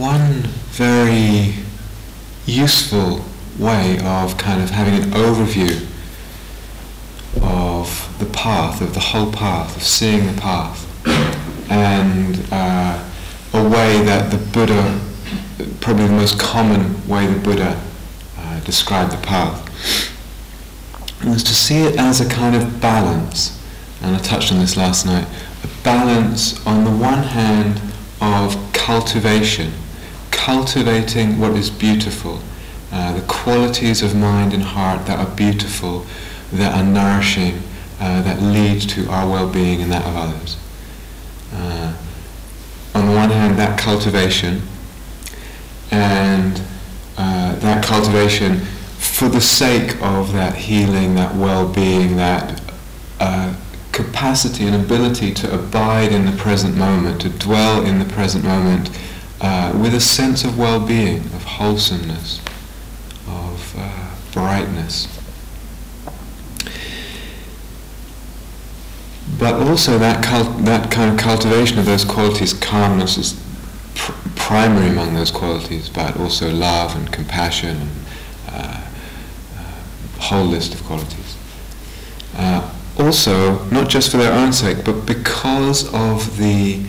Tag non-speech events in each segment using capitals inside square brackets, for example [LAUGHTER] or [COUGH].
one very useful way of kind of having an overview of the path, of the whole path, of seeing the path, and uh, a way that the Buddha, probably the most common way the Buddha uh, described the path, was to see it as a kind of balance, and I touched on this last night, a balance on the one hand of cultivation, cultivating what is beautiful, uh, the qualities of mind and heart that are beautiful, that are nourishing, uh, that lead to our well-being and that of others. Uh, on the one hand, that cultivation, and uh, that cultivation for the sake of that healing, that well-being, that uh, capacity and ability to abide in the present moment, to dwell in the present moment uh, with a sense of well-being, of wholesomeness, of uh, brightness. But also that, cult- that kind of cultivation of those qualities, calmness is pr- primary among those qualities, but also love and compassion and uh, uh, whole list of qualities. Uh, also, not just for their own sake, but because of the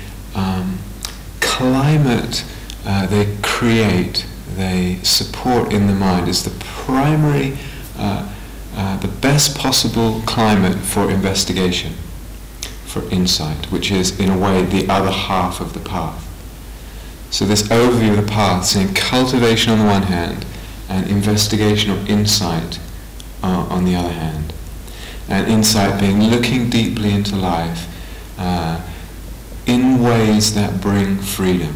climate uh, they create, they support in the mind, is the primary, uh, uh, the best possible climate for investigation, for insight, which is in a way the other half of the path. So this overview of the path, seeing cultivation on the one hand, and investigation or insight uh, on the other hand and insight being looking deeply into life uh, in ways that bring freedom.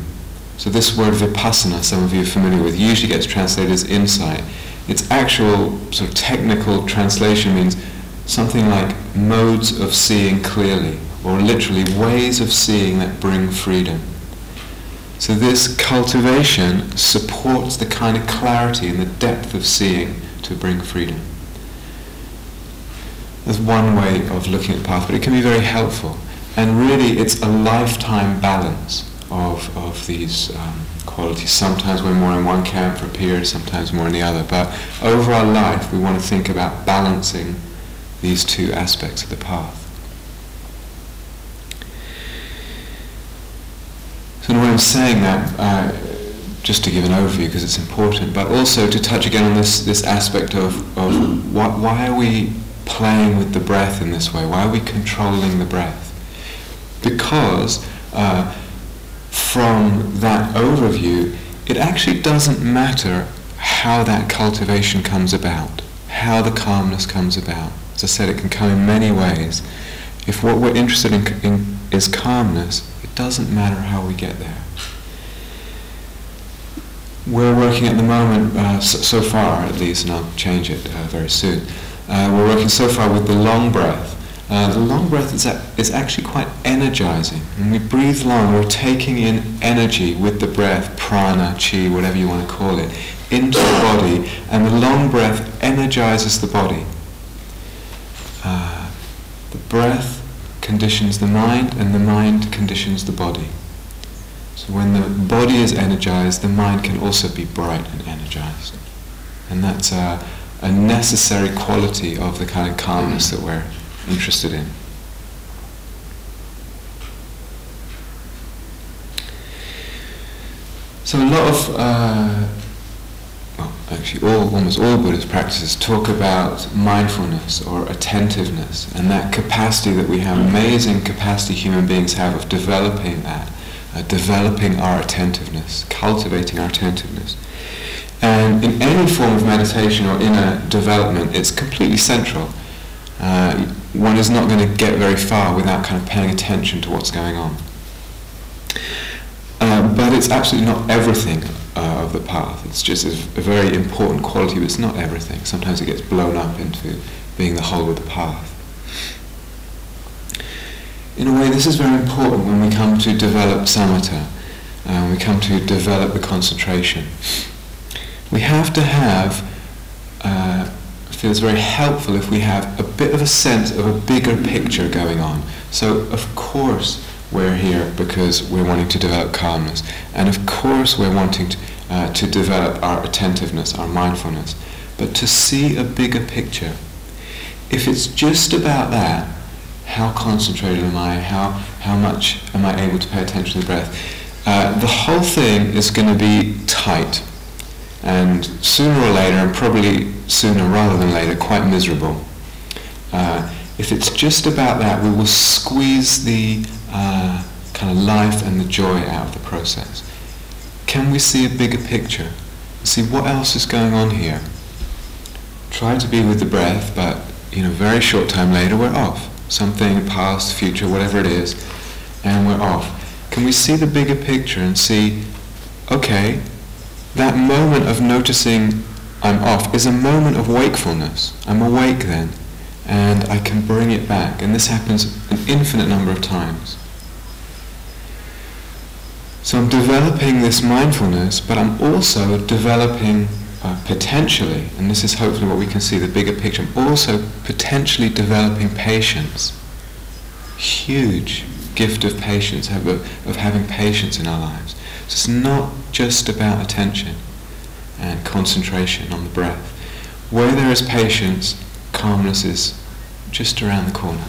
So this word vipassana, some of you are familiar with, usually gets translated as insight. Its actual sort of technical translation means something like modes of seeing clearly, or literally ways of seeing that bring freedom. So this cultivation supports the kind of clarity and the depth of seeing to bring freedom. There's one way of looking at the path, but it can be very helpful. And really, it's a lifetime balance of, of these um, qualities. Sometimes we're more in one camp for a period, sometimes more in the other. But over our life, we want to think about balancing these two aspects of the path. So in a way of saying that, uh, just to give an overview because it's important, but also to touch again on this, this aspect of, of what, why are we playing with the breath in this way? Why are we controlling the breath? Because uh, from that overview, it actually doesn't matter how that cultivation comes about, how the calmness comes about. As I said, it can come in many ways. If what we're interested in, in is calmness, it doesn't matter how we get there. We're working at the moment, uh, so, so, far at least, and I'll change it uh, very soon, uh, we're working so far with the long breath. Uh, the long breath is, a, is actually quite energizing. When we breathe long, we're taking in energy with the breath, prana, chi, whatever you want to call it, into the body, and the long breath energizes the body. Uh, the breath conditions the mind, and the mind conditions the body. So when the body is energized, the mind can also be bright and energized. And that's uh, a necessary quality of the kind of calmness that we're interested in. So a lot of, uh, well, actually all, almost all Buddhist practices talk about mindfulness or attentiveness and that capacity that we have, amazing capacity human beings have of developing that, uh, developing our attentiveness, cultivating our attentiveness. And in any form of meditation or inner development, it's completely central. Uh, one is not going to get very far without kind of paying attention to what's going on. Uh, but it's absolutely not everything uh, of the path. It's just a, a, very important quality, but it's not everything. Sometimes it gets blown up into being the whole of the path. In a way, this is very important when we come to develop samatha, uh, when we come to develop the concentration we have to have, uh, feels very helpful if we have a bit of a sense of a bigger picture going on. So of course we're here because we're wanting to develop calmness. And of course we're wanting to, uh, to develop our attentiveness, our mindfulness. But to see a bigger picture, if it's just about that, how concentrated am I? How, how much am I able to pay attention to the breath? Uh, the whole thing is going to be tight. And sooner or later, and probably sooner rather than later, quite miserable. Uh, if it's just about that, we will squeeze the uh, kind of life and the joy out of the process. Can we see a bigger picture? See what else is going on here? Try to be with the breath, but you know, very short time later, we're off. Something past, future, whatever it is, and we're off. Can we see the bigger picture and see, okay, that moment of noticing I'm off is a moment of wakefulness. I'm awake then and I can bring it back. And this happens an infinite number of times. So I'm developing this mindfulness, but I'm also developing uh, potentially, and this is hopefully what we can see, the bigger picture, I'm also potentially developing patience. Huge gift of patience, of, of having patience in our lives. So it's not just about attention and concentration on the breath. Where there is patience, calmness is just around the corner.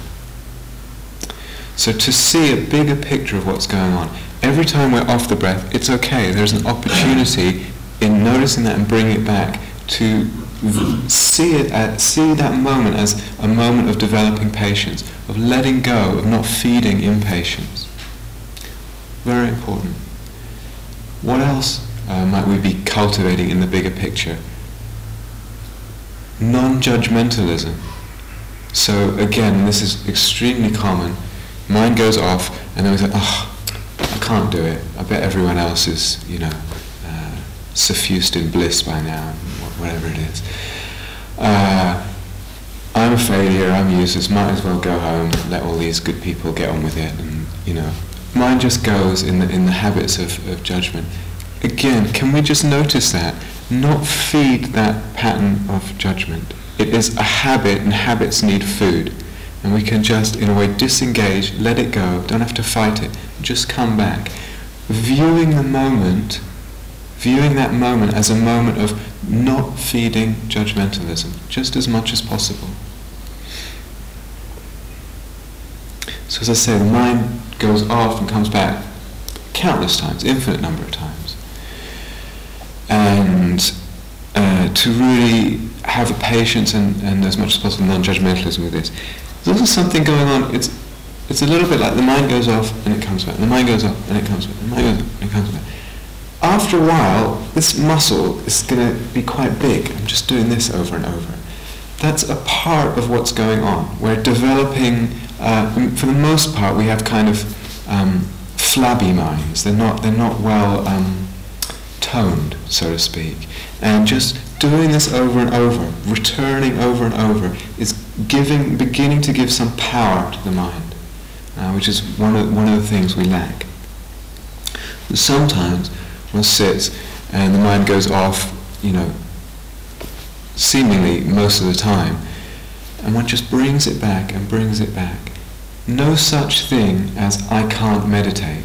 So to see a bigger picture of what's going on, every time we're off the breath, it's okay. There's an opportunity in noticing that and bringing it back to see it at, see that moment as a moment of developing patience, of letting go, of not feeding impatience. Very important. What else uh, might we be cultivating in the bigger picture? non-judgmentalism. So again, this is extremely common. Mind goes off, and then we say, "Oh, I can't do it. I bet everyone else is, you know, uh, suffused in bliss by now, whatever it is. Uh, I'm a failure. I'm useless. Might as well go home. Let all these good people get on with it." And you know, mind just goes in the in the habits of, of judgment. Again, can we just notice that? not feed that pattern of judgment. It is a habit, and habits need food. And we can just, in a way, disengage, let it go, don't have to fight it, just come back. Viewing the moment, viewing that moment as a moment of not feeding judgmentalism, just as much as possible. So as I say, the mind goes off and comes back countless times, infinite number of times and uh, to really have a patience and, and as much as possible non-judgmentalism with this. There's also something going on. It's it's a little bit like the mind goes off and it comes back. The mind goes off and it comes back. The mind goes off and it comes back. After a while, this muscle is going to be quite big. I'm just doing this over and over. That's a part of what's going on. We're developing, uh, for the most part, we have kind of um, flabby minds. They're not, they're not well um, toned, so to speak. And just doing this over and over, returning over and over, is giving, beginning to give some power to the mind, uh, which is one of, one of the things we lack. sometimes one sits and the mind goes off, you know, seemingly most of the time, and one just brings it back and brings it back. No such thing as I can't meditate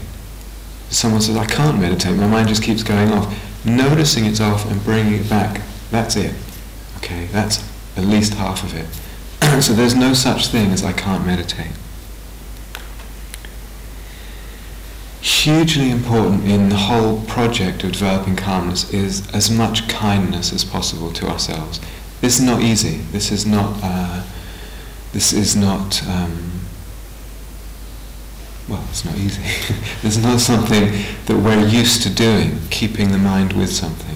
someone says, I can't meditate, my mind just keeps going off. Noticing it's off and bringing it back, that's it. Okay, that's at least half of it. [CLEARS THROAT] so there's no such thing as I can't meditate. Hugely important in the whole project of developing calmness is as much kindness as possible to ourselves. This is not easy. This is not. Uh, this is not. Um, well, it's not easy. [LAUGHS] it's not something that we're used to doing, keeping the mind with something.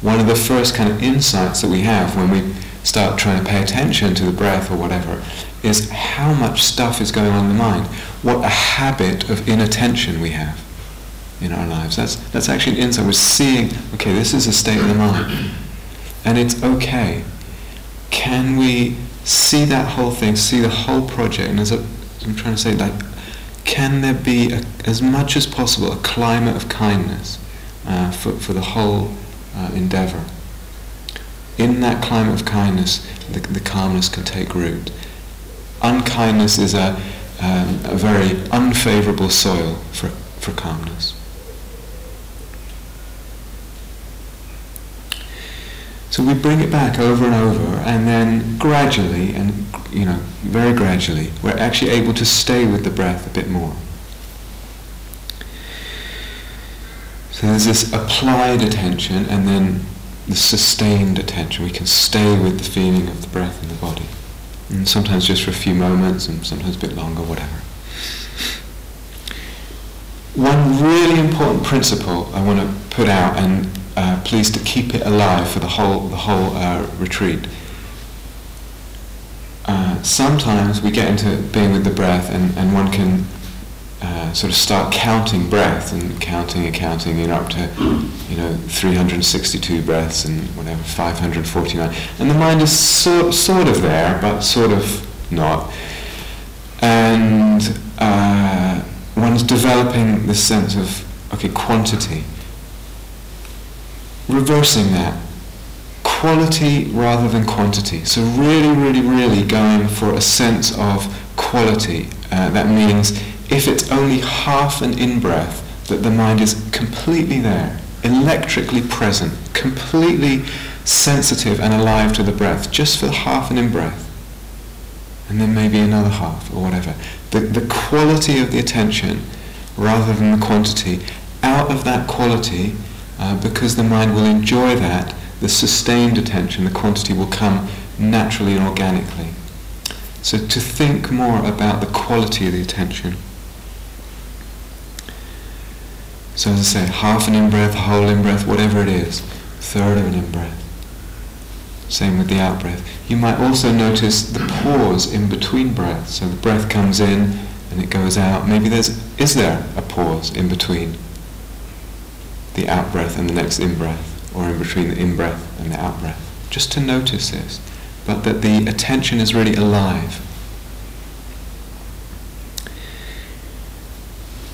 One of the first kind of insights that we have when we start trying to pay attention to the breath or whatever is how much stuff is going on in the mind. What a habit of inattention we have in our lives. That's, that's actually an insight. We're seeing, okay, this is a state of the mind. And it's okay. Can we see that whole thing, see the whole project, and as I'm trying to say, like, can there be, a, as much as possible, a climate of kindness uh, for, for the whole uh, endeavor? In that climate of kindness, the, the calmness can take root. Unkindness is a, um, a very unfavorable soil for, for calmness. So we bring it back over and over, and then gradually, and you know, very gradually, we're actually able to stay with the breath a bit more. So there's this applied attention, and then the sustained attention. We can stay with the feeling of the breath in the body. And sometimes just for a few moments, and sometimes a bit longer, whatever. One really important principle I want to put out, and uh, please to keep it alive for the whole the whole uh, retreat. Uh, sometimes we get into being with the breath, and, and one can uh, sort of start counting breath and counting and counting, you know, up to you know 362 breaths and whatever 549, and the mind is sort sort of there, but sort of not, and uh, one's developing this sense of okay quantity reversing that. Quality rather than quantity. So really, really, really going for a sense of quality. Uh, that means if it's only half an in-breath, that the mind is completely there, electrically present, completely sensitive and alive to the breath, just for half an in-breath. And then maybe another half or whatever. The, the quality of the attention rather than the quantity. Out of that quality uh, because the mind will enjoy that, the sustained attention, the quantity will come naturally and organically. So to think more about the quality of the attention. So as I say, half an in-breath, whole in-breath, whatever it is, third of an in-breath. Same with the out-breath. You might also notice the pause in between breaths. So the breath comes in and it goes out. Maybe there's, is there a pause in between? The out breath and the next in breath, or in between the in breath and the out breath. Just to notice this, but that the attention is really alive.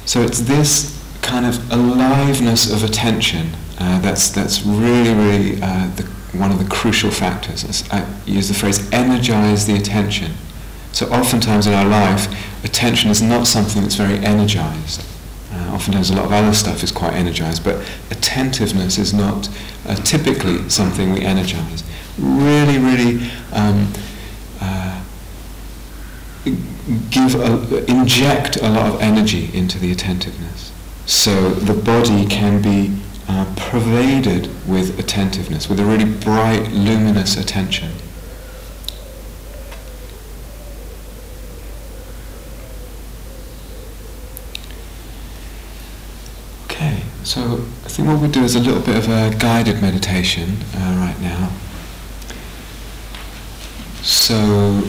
So it's this kind of aliveness of attention uh, that's that's really really uh, the, one of the crucial factors. I use the phrase energize the attention. So oftentimes in our life, attention is not something that's very energized. Oftentimes a lot of other stuff is quite energized, but attentiveness is not uh, typically something we energize. Really, really um, uh, give a, inject a lot of energy into the attentiveness. So the body can be uh, pervaded with attentiveness, with a really bright, luminous attention. So I think what we'll do is a little bit of a guided meditation uh, right now. So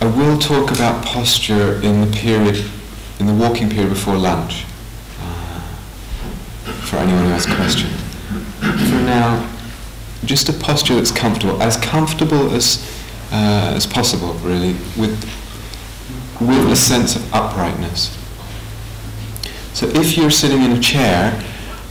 I will talk about posture in the period, in the walking period before lunch, uh, for anyone who has questions. For now, just a posture that's comfortable, as comfortable as uh, as possible, really, with with a sense of uprightness. So if you're sitting in a chair,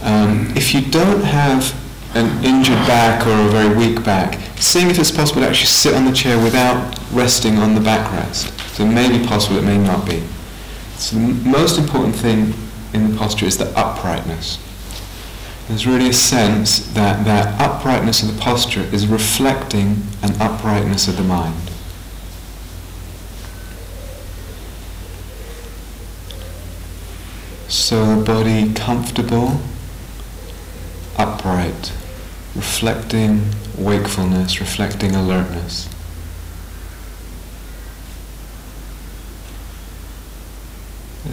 um, if you don't have an injured back or a very weak back, seeing if it's possible to actually sit on the chair without resting on the backrest. So it may be possible, it may not be. So the most important thing in the posture is the uprightness. There's really a sense that that uprightness of the posture is reflecting an uprightness of the mind. So the body comfortable, upright, reflecting wakefulness, reflecting alertness.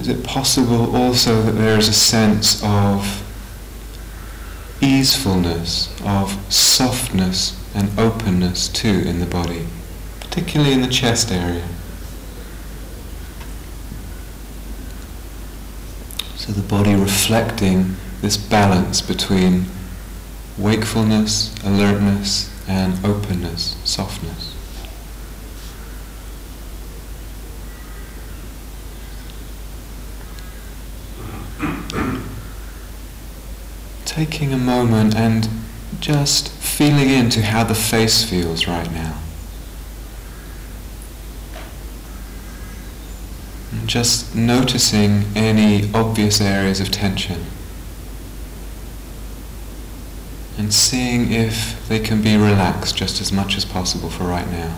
Is it possible also that there is a sense of easefulness, of softness and openness too in the body, particularly in the chest area? So the body reflecting this balance between wakefulness, alertness, and openness, softness. Taking a moment and just feeling into how the face feels right now. Just noticing any obvious areas of tension and seeing if they can be relaxed just as much as possible for right now.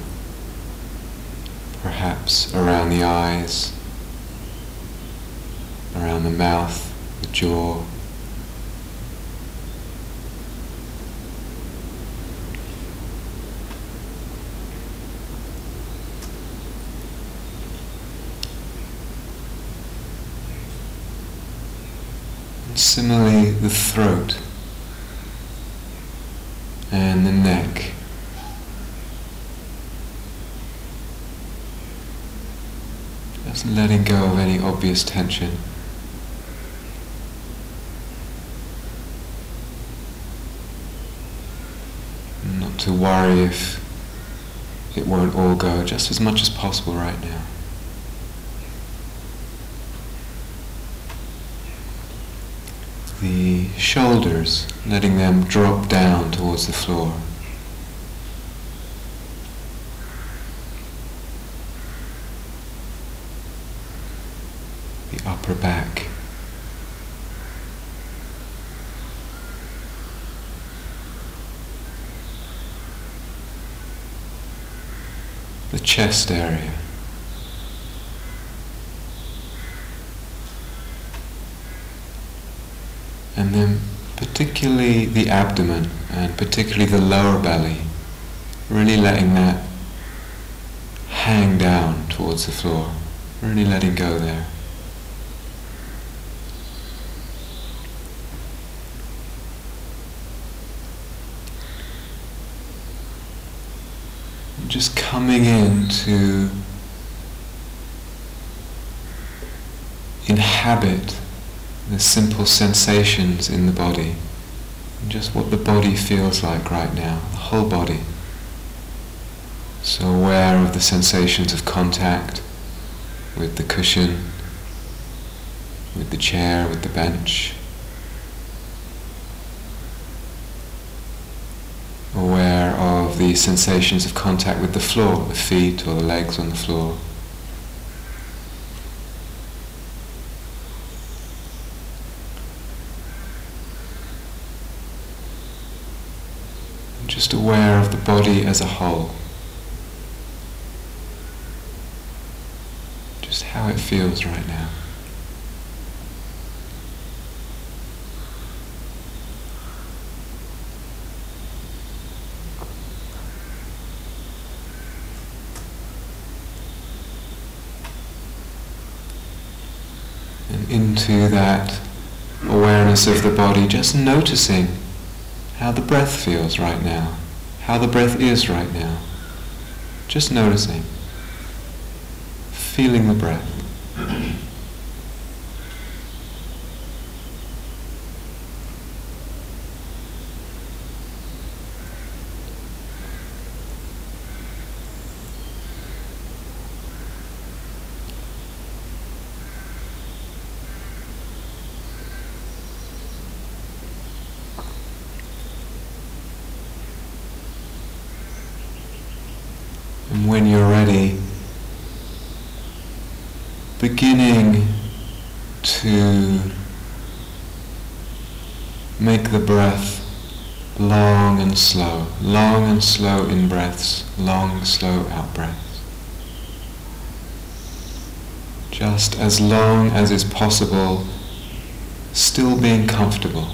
Perhaps around the eyes, around the mouth, the jaw. And similarly, the throat and the neck. Just letting go of any obvious tension. Not to worry if it won't all go, just as much as possible right now. The shoulders, letting them drop down towards the floor. The upper back. The chest area. And then particularly the abdomen and particularly the lower belly, really letting that hang down towards the floor, really letting go there. Just coming in to inhabit the simple sensations in the body, just what the body feels like right now, the whole body. So aware of the sensations of contact with the cushion, with the chair, with the bench. Aware of the sensations of contact with the floor, the feet or the legs on the floor. Just aware of the body as a whole. Just how it feels right now. And into that awareness of the body, just noticing how the breath feels right now, how the breath is right now. Just noticing, feeling the breath. And when you're ready, beginning to make the breath long and slow, slow in breaths, long, slow out breaths. Just as long as is possible, still being comfortable.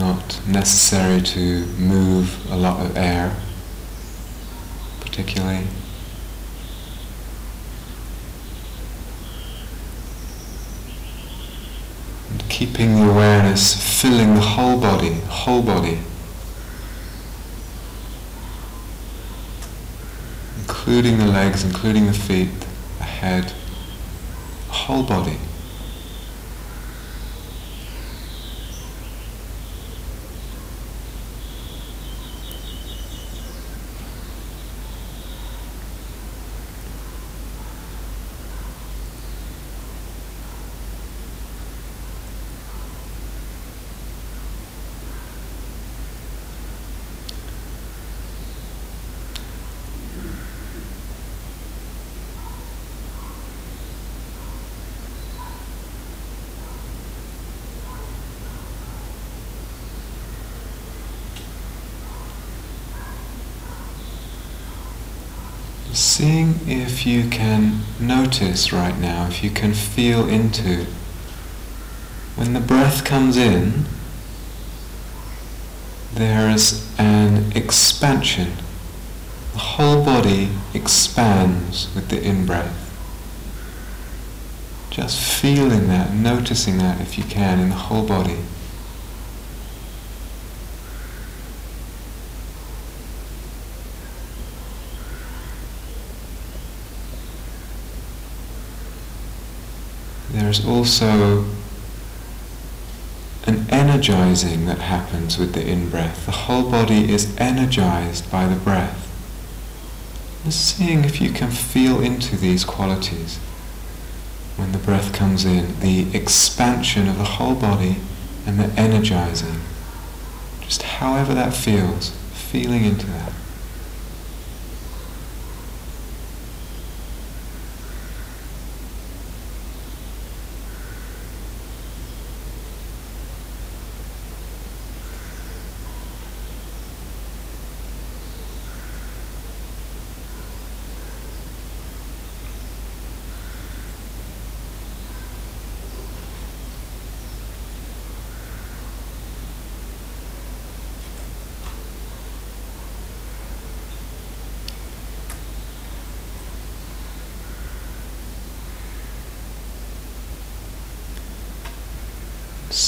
not necessary to move a lot of air, particularly. And keeping the awareness filling the whole body, whole body. Including the legs, including the feet, the head, whole body. Seeing if you can notice right now, if you can feel into when the breath comes in, there is an expansion. The whole body expands with the in-breath. Just feeling that, noticing that if you can in the whole body. There's also an energizing that happens with the in-breath. The whole body is energized by the breath. Just seeing if you can feel into these qualities when the breath comes in, the expansion of the whole body and the energizing. Just however that feels, feeling into that.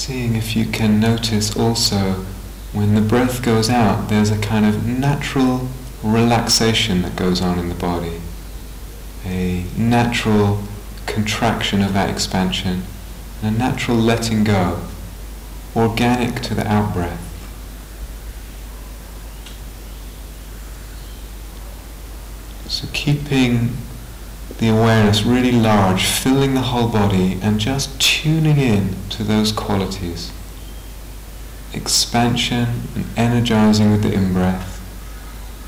Seeing if you can notice also when the breath goes out, there's a kind of natural relaxation that goes on in the body, a natural contraction of that expansion, and a natural letting go, organic to the out breath. So keeping the awareness really large, filling the whole body and just tuning in to those qualities. Expansion and energizing with the in-breath,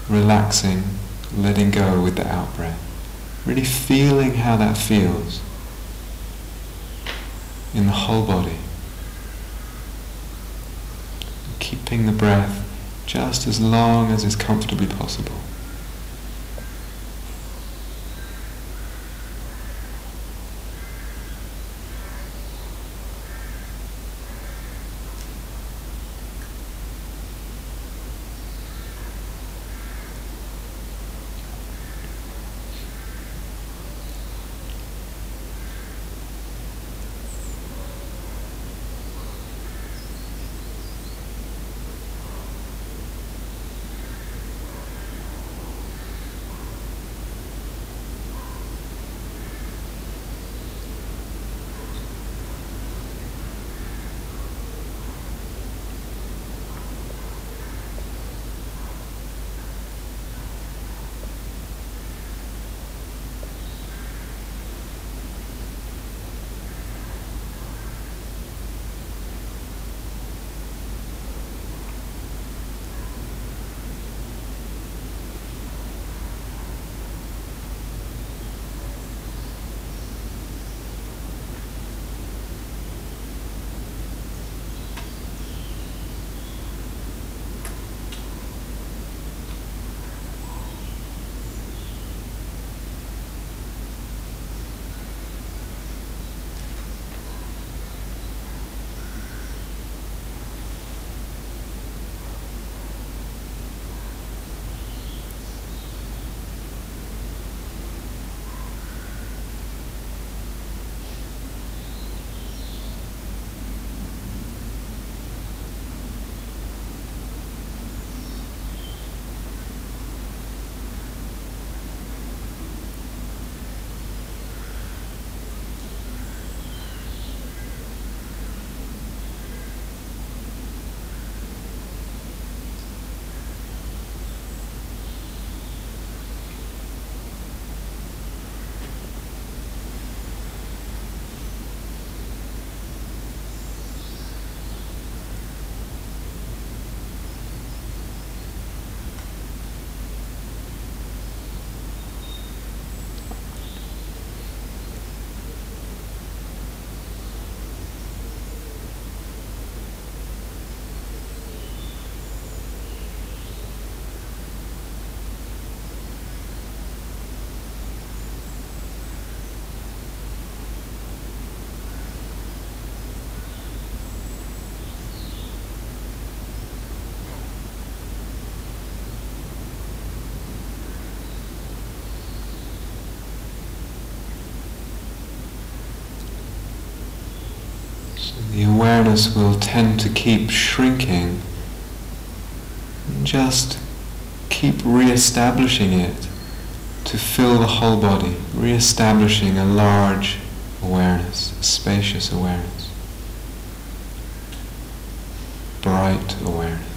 relaxing, letting go with the out-breath. Really feeling how that feels in the whole body. Keeping the breath just as long as is comfortably possible. The awareness will tend to keep shrinking just keep re-establishing it to fill the whole body, re-establishing a large awareness, a spacious awareness, bright awareness.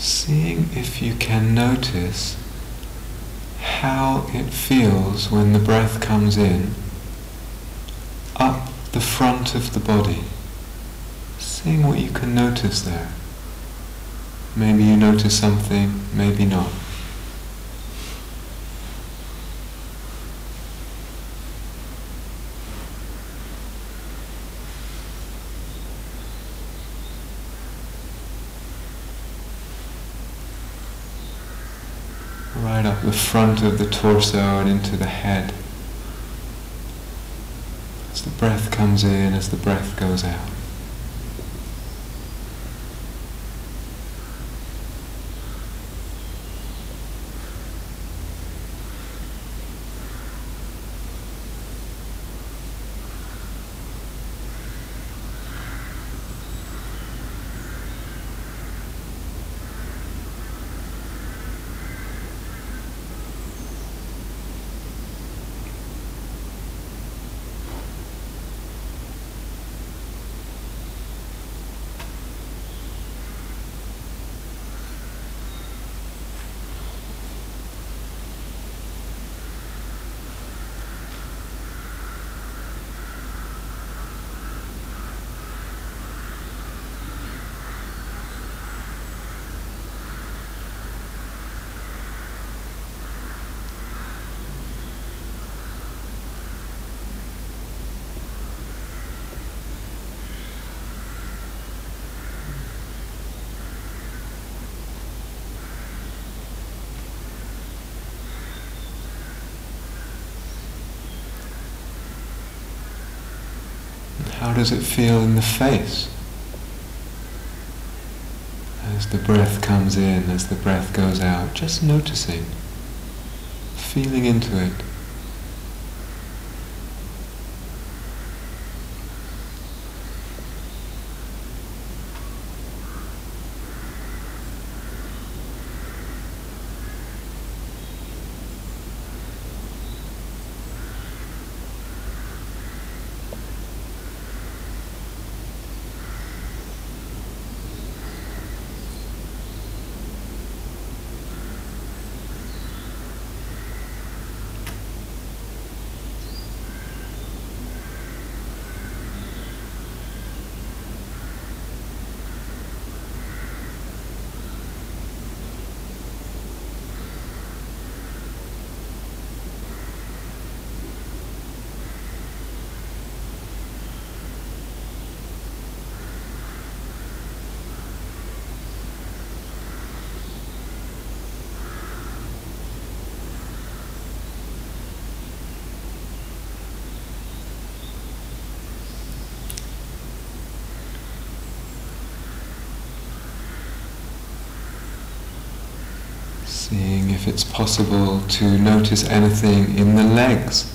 seeing can notice how it feels when the breath comes in up the front of the body. Seeing what you can notice there. Maybe you notice something, maybe not. right up the front of the torso and into the head. As the breath comes in, as the breath goes out. How does it feel in the face? As the breath comes in, as the breath goes out, just noticing, feeling into it. Seeing if it's possible to notice anything in the legs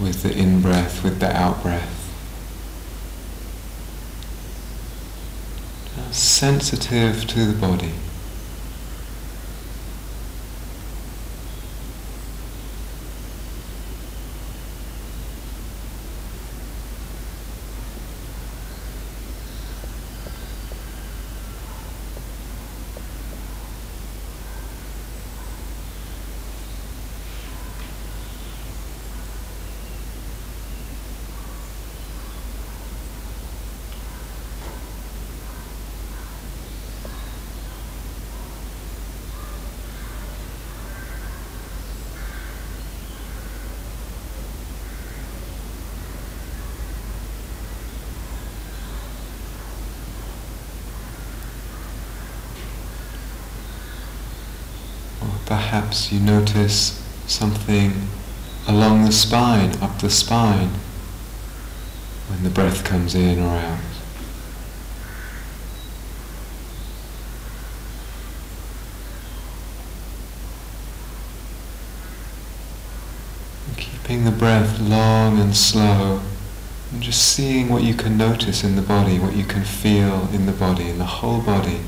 with the in breath, with the out breath. Sensitive to the body. Perhaps you notice something along the spine, up the spine, when the breath comes in or out. keeping the breath long and slow, and just seeing what you can notice in the body, what you can feel in the body, in the whole body.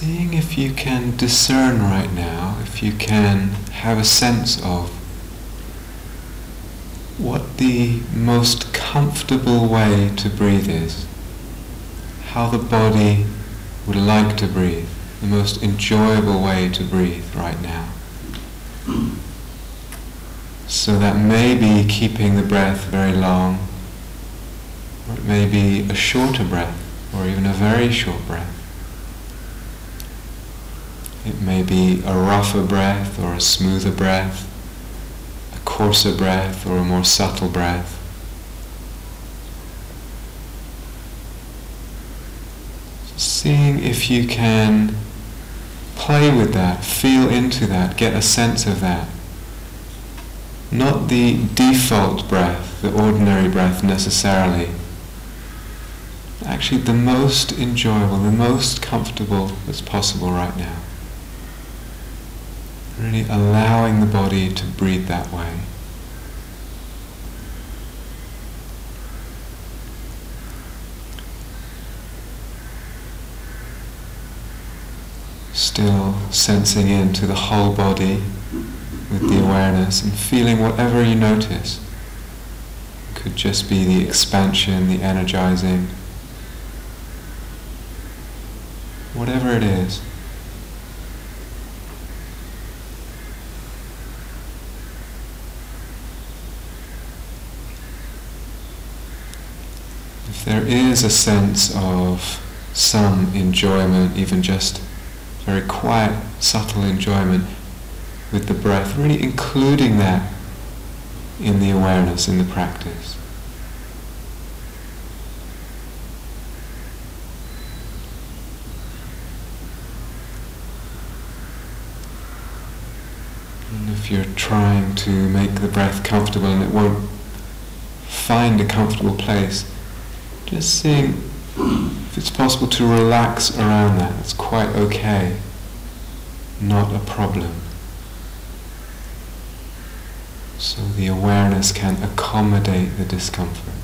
Seeing if you can discern right now, if you can have a sense of what the most comfortable way to breathe is, how the body would like to breathe, the most enjoyable way to breathe right now. So that may be keeping the breath very long, or it may be a shorter breath, or even a very short breath. It may be a rougher breath or a smoother breath, a coarser breath or a more subtle breath. Seeing if you can play with that, feel into that, get a sense of that. Not the default breath, the ordinary breath necessarily. Actually, the most enjoyable, the most comfortable that's possible right now. Really allowing the body to breathe that way. Still sensing into the whole body, with the awareness and feeling whatever you notice. It could just be the expansion, the energizing, whatever it is. If there is a sense of some enjoyment, even just very quiet, subtle enjoyment with the breath, really including that in the awareness, in the practice. And if you're trying to make the breath comfortable and it won't find a comfortable place, just seeing if it's possible to relax around that, it's quite okay, not a problem. So the awareness can accommodate the discomfort.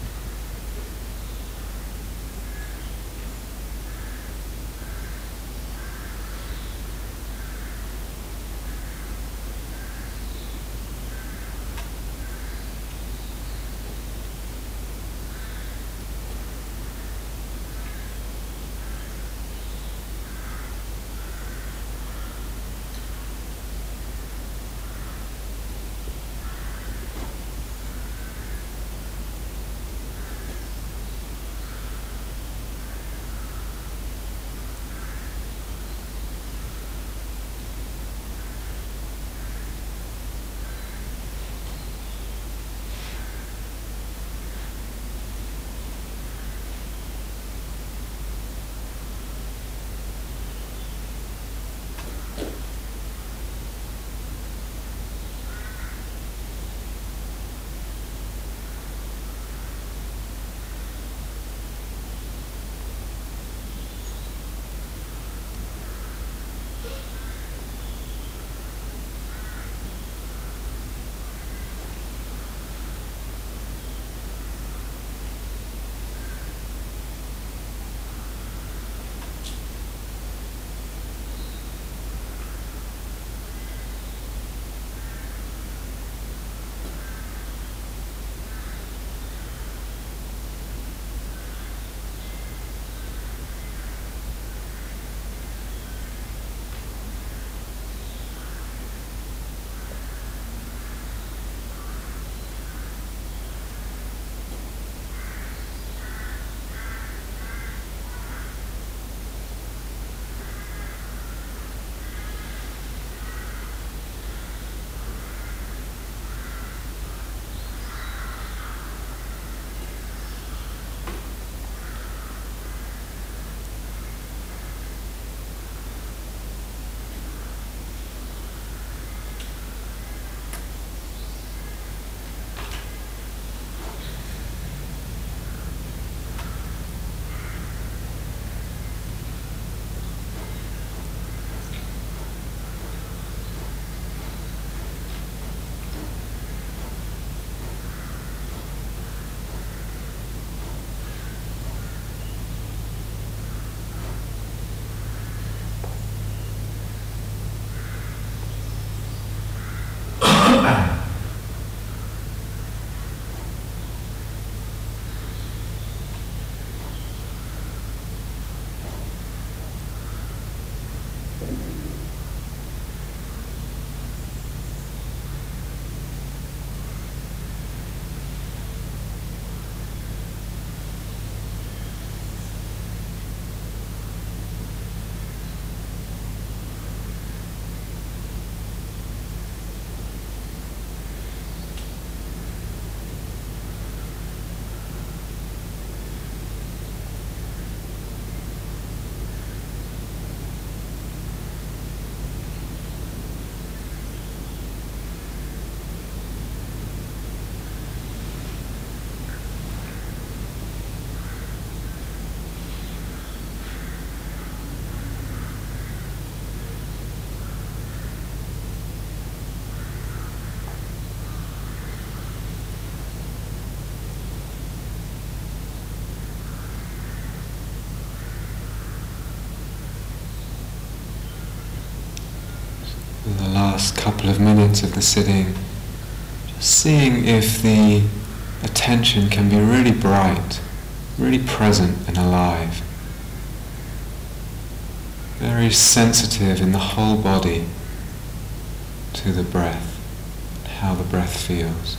Last couple of minutes of the sitting, just seeing if the attention can be really bright, really present and alive, very sensitive in the whole body to the breath, how the breath feels.